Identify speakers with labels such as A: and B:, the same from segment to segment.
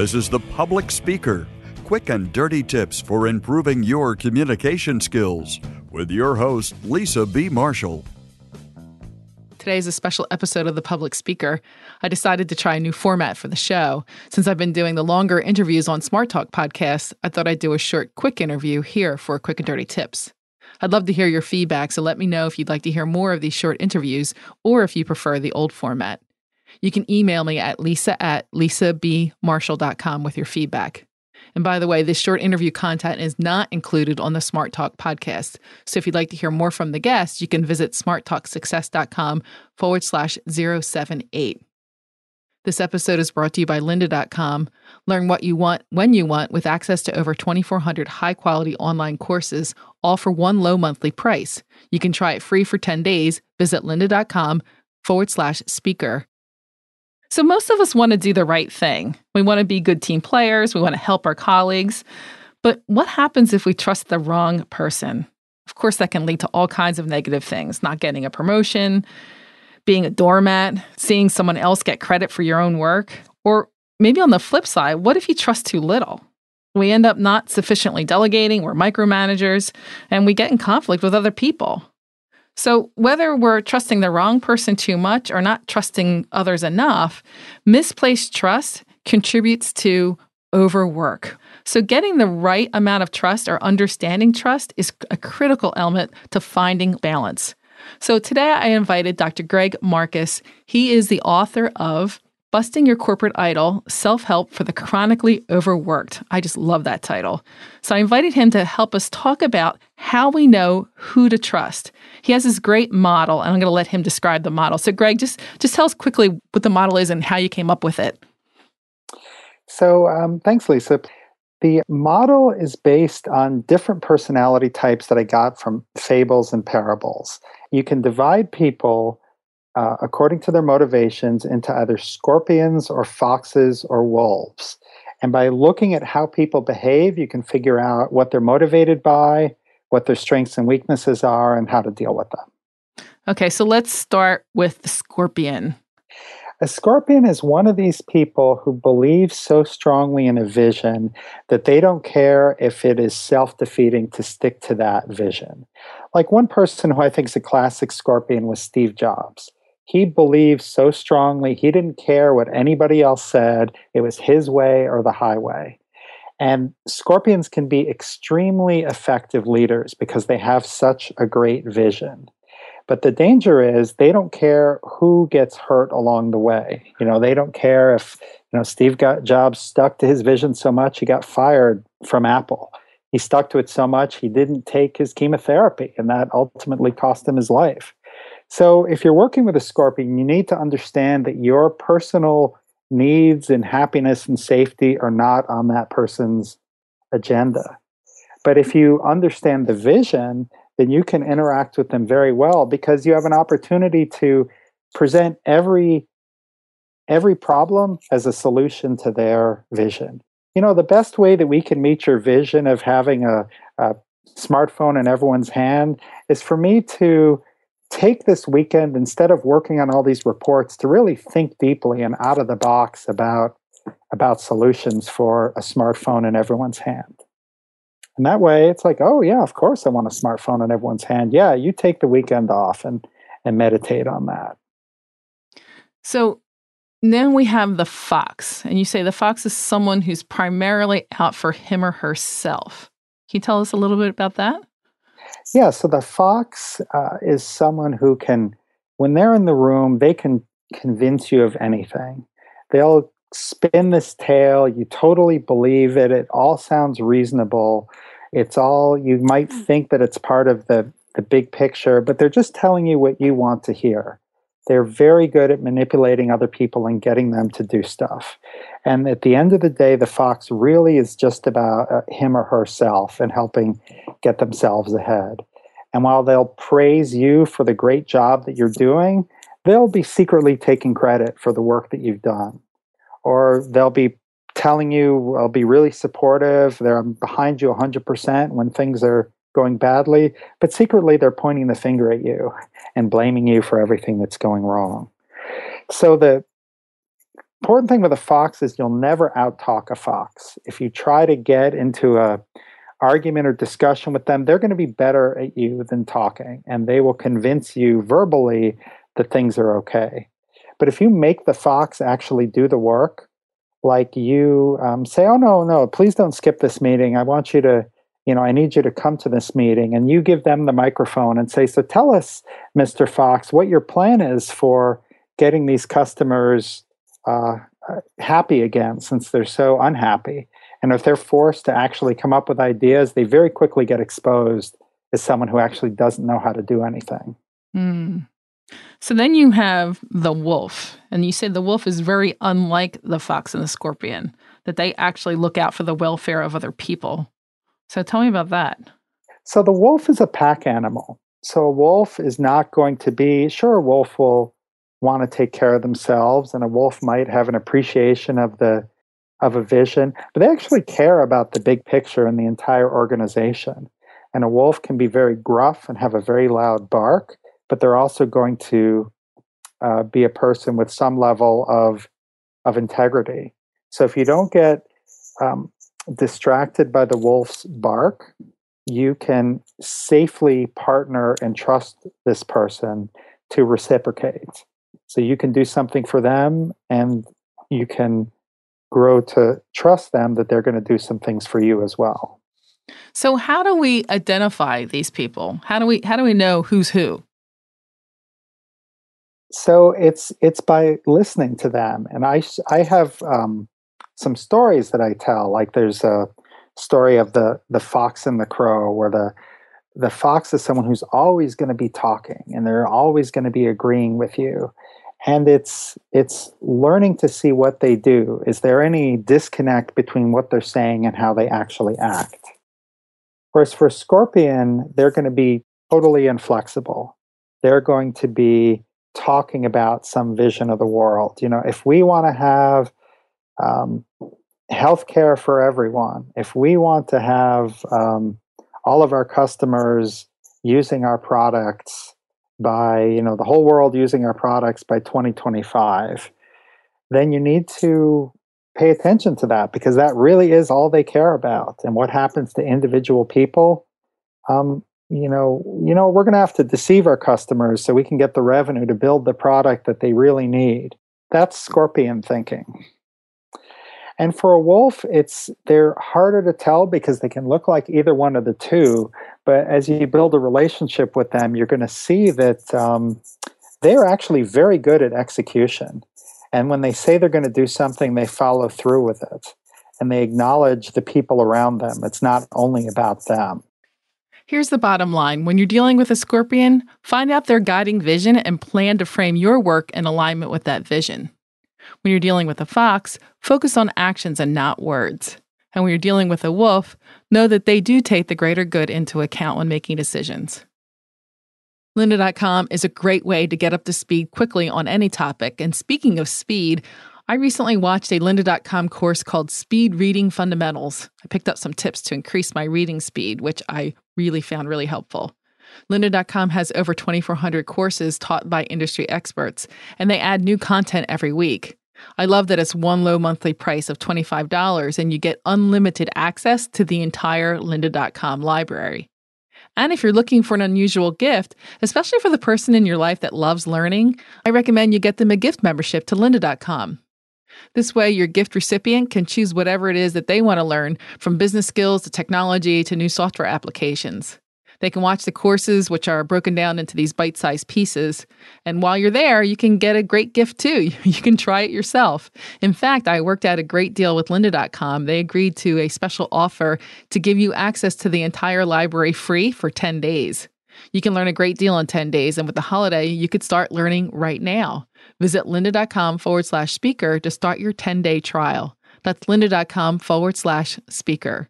A: This is The Public Speaker quick and dirty tips for improving your communication skills with your host, Lisa B. Marshall.
B: Today is a special episode of The Public Speaker. I decided to try a new format for the show. Since I've been doing the longer interviews on Smart Talk podcasts, I thought I'd do a short, quick interview here for quick and dirty tips. I'd love to hear your feedback, so let me know if you'd like to hear more of these short interviews or if you prefer the old format. You can email me at lisa at lisabmarshall.com with your feedback. And by the way, this short interview content is not included on the Smart Talk podcast. So if you'd like to hear more from the guests, you can visit smarttalksuccess.com forward slash 078. This episode is brought to you by lynda.com. Learn what you want when you want with access to over 2,400 high quality online courses, all for one low monthly price. You can try it free for 10 days. Visit lynda.com forward slash speaker. So, most of us want to do the right thing. We want to be good team players, we want to help our colleagues. But what happens if we trust the wrong person? Of course, that can lead to all kinds of negative things not getting a promotion, being a doormat, seeing someone else get credit for your own work. Or maybe on the flip side, what if you trust too little? We end up not sufficiently delegating, we're micromanagers, and we get in conflict with other people. So, whether we're trusting the wrong person too much or not trusting others enough, misplaced trust contributes to overwork. So, getting the right amount of trust or understanding trust is a critical element to finding balance. So, today I invited Dr. Greg Marcus. He is the author of Busting Your Corporate Idol Self Help for the Chronically Overworked. I just love that title. So I invited him to help us talk about how we know who to trust. He has this great model, and I'm going to let him describe the model. So, Greg, just, just tell us quickly what the model is and how you came up with it.
C: So, um, thanks, Lisa. The model is based on different personality types that I got from fables and parables. You can divide people uh, according to their motivations, into either scorpions or foxes or wolves. And by looking at how people behave, you can figure out what they're motivated by, what their strengths and weaknesses are, and how to deal with them.
B: Okay, so let's start with the scorpion.
C: A scorpion is one of these people who believes so strongly in a vision that they don't care if it is self defeating to stick to that vision. Like one person who I think is a classic scorpion was Steve Jobs he believed so strongly he didn't care what anybody else said it was his way or the highway and scorpions can be extremely effective leaders because they have such a great vision. But the danger is they don't care who gets hurt along the way. You know they don't care if you know steve got jobs stuck to his vision so much he got fired from apple. He stuck to it so much he didn't take his chemotherapy and that ultimately cost him his life. So, if you're working with a scorpion, you need to understand that your personal needs and happiness and safety are not on that person's agenda. But if you understand the vision, then you can interact with them very well because you have an opportunity to present every every problem as a solution to their vision. You know, the best way that we can meet your vision of having a, a smartphone in everyone's hand is for me to take this weekend instead of working on all these reports to really think deeply and out of the box about about solutions for a smartphone in everyone's hand. And that way it's like, oh yeah, of course I want a smartphone in everyone's hand. Yeah, you take the weekend off and and meditate on that.
B: So then we have the fox, and you say the fox is someone who's primarily out for him or herself. Can you tell us a little bit about that?
C: Yeah, so the fox uh, is someone who can, when they're in the room, they can convince you of anything. They'll spin this tale, you totally believe it, it all sounds reasonable. It's all, you might hmm. think that it's part of the, the big picture, but they're just telling you what you want to hear. They're very good at manipulating other people and getting them to do stuff. And at the end of the day, the fox really is just about uh, him or herself and helping get themselves ahead. And while they'll praise you for the great job that you're doing, they'll be secretly taking credit for the work that you've done. Or they'll be telling you, I'll be really supportive, they're behind you 100% when things are going badly, but secretly they're pointing the finger at you and blaming you for everything that's going wrong. So the important thing with a fox is you'll never outtalk a fox. If you try to get into a argument or discussion with them, they're going to be better at you than talking, and they will convince you verbally that things are okay. But if you make the fox actually do the work, like you um, say, "Oh no, no, please don't skip this meeting. I want you to." You know, I need you to come to this meeting, and you give them the microphone and say, "So tell us, Mr. Fox, what your plan is for getting these customers uh, happy again since they're so unhappy. And if they're forced to actually come up with ideas, they very quickly get exposed as someone who actually doesn't know how to do anything.
B: Mm. So then you have the wolf, and you say the wolf is very unlike the fox and the scorpion, that they actually look out for the welfare of other people. So tell me about that.
C: So the wolf is a pack animal. So a wolf is not going to be, sure, a wolf will want to take care of themselves and a wolf might have an appreciation of the of a vision but they actually care about the big picture and the entire organization and a wolf can be very gruff and have a very loud bark but they're also going to uh, be a person with some level of of integrity so if you don't get um, distracted by the wolf's bark you can safely partner and trust this person to reciprocate so you can do something for them and you can grow to trust them that they're going to do some things for you as well.
B: So how do we identify these people? How do we how do we know who's who?
C: So it's it's by listening to them, and I I have um, some stories that I tell. Like there's a story of the the fox and the crow, where the the fox is someone who's always going to be talking, and they're always going to be agreeing with you, and it's it's learning to see what they do. Is there any disconnect between what they're saying and how they actually act? Whereas for scorpion they're going to be totally inflexible. They're going to be talking about some vision of the world. You know if we want to have um, health care for everyone. If we want to have um, all of our customers using our products by you know the whole world using our products by 2025 then you need to pay attention to that because that really is all they care about. And what happens to individual people um, you know you know we're going to have to deceive our customers so we can get the revenue to build the product that they really need. That's scorpion thinking and for a wolf, it's they're harder to tell because they can look like either one of the two. But as you build a relationship with them, you're going to see that um, they're actually very good at execution. And when they say they're going to do something, they follow through with it. And they acknowledge the people around them. It's not only about them.
B: Here's the bottom line when you're dealing with a scorpion, find out their guiding vision and plan to frame your work in alignment with that vision. When you're dealing with a fox, focus on actions and not words. And when you're dealing with a wolf, know that they do take the greater good into account when making decisions. Lynda.com is a great way to get up to speed quickly on any topic. And speaking of speed, I recently watched a Lynda.com course called Speed Reading Fundamentals. I picked up some tips to increase my reading speed, which I really found really helpful. Lynda.com has over 2,400 courses taught by industry experts, and they add new content every week. I love that it's one low monthly price of $25 and you get unlimited access to the entire lynda.com library. And if you're looking for an unusual gift, especially for the person in your life that loves learning, I recommend you get them a gift membership to lynda.com. This way, your gift recipient can choose whatever it is that they want to learn, from business skills to technology to new software applications. They can watch the courses, which are broken down into these bite sized pieces. And while you're there, you can get a great gift too. You can try it yourself. In fact, I worked out a great deal with lynda.com. They agreed to a special offer to give you access to the entire library free for 10 days. You can learn a great deal in 10 days, and with the holiday, you could start learning right now. Visit lynda.com forward slash speaker to start your 10 day trial. That's lynda.com forward slash speaker.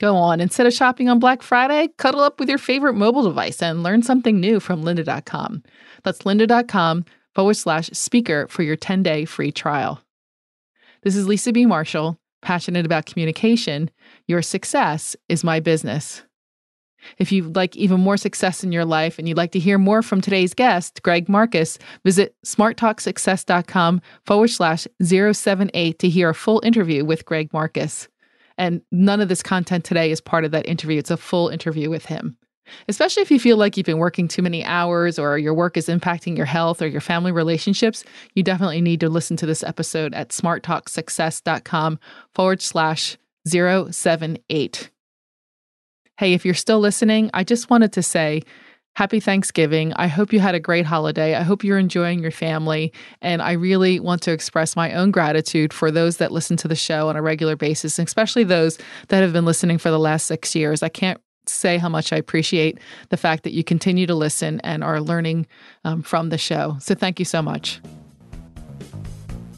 B: Go on, instead of shopping on Black Friday, cuddle up with your favorite mobile device and learn something new from lynda.com. That's lynda.com forward slash speaker for your 10 day free trial. This is Lisa B. Marshall, passionate about communication. Your success is my business. If you'd like even more success in your life and you'd like to hear more from today's guest, Greg Marcus, visit smarttalksuccess.com forward slash 078 to hear a full interview with Greg Marcus. And none of this content today is part of that interview. It's a full interview with him. Especially if you feel like you've been working too many hours or your work is impacting your health or your family relationships, you definitely need to listen to this episode at smarttalksuccess.com forward slash 078. Hey, if you're still listening, I just wanted to say happy Thanksgiving. I hope you had a great holiday. I hope you're enjoying your family. And I really want to express my own gratitude for those that listen to the show on a regular basis, especially those that have been listening for the last six years. I can't say how much I appreciate the fact that you continue to listen and are learning um, from the show. So thank you so much.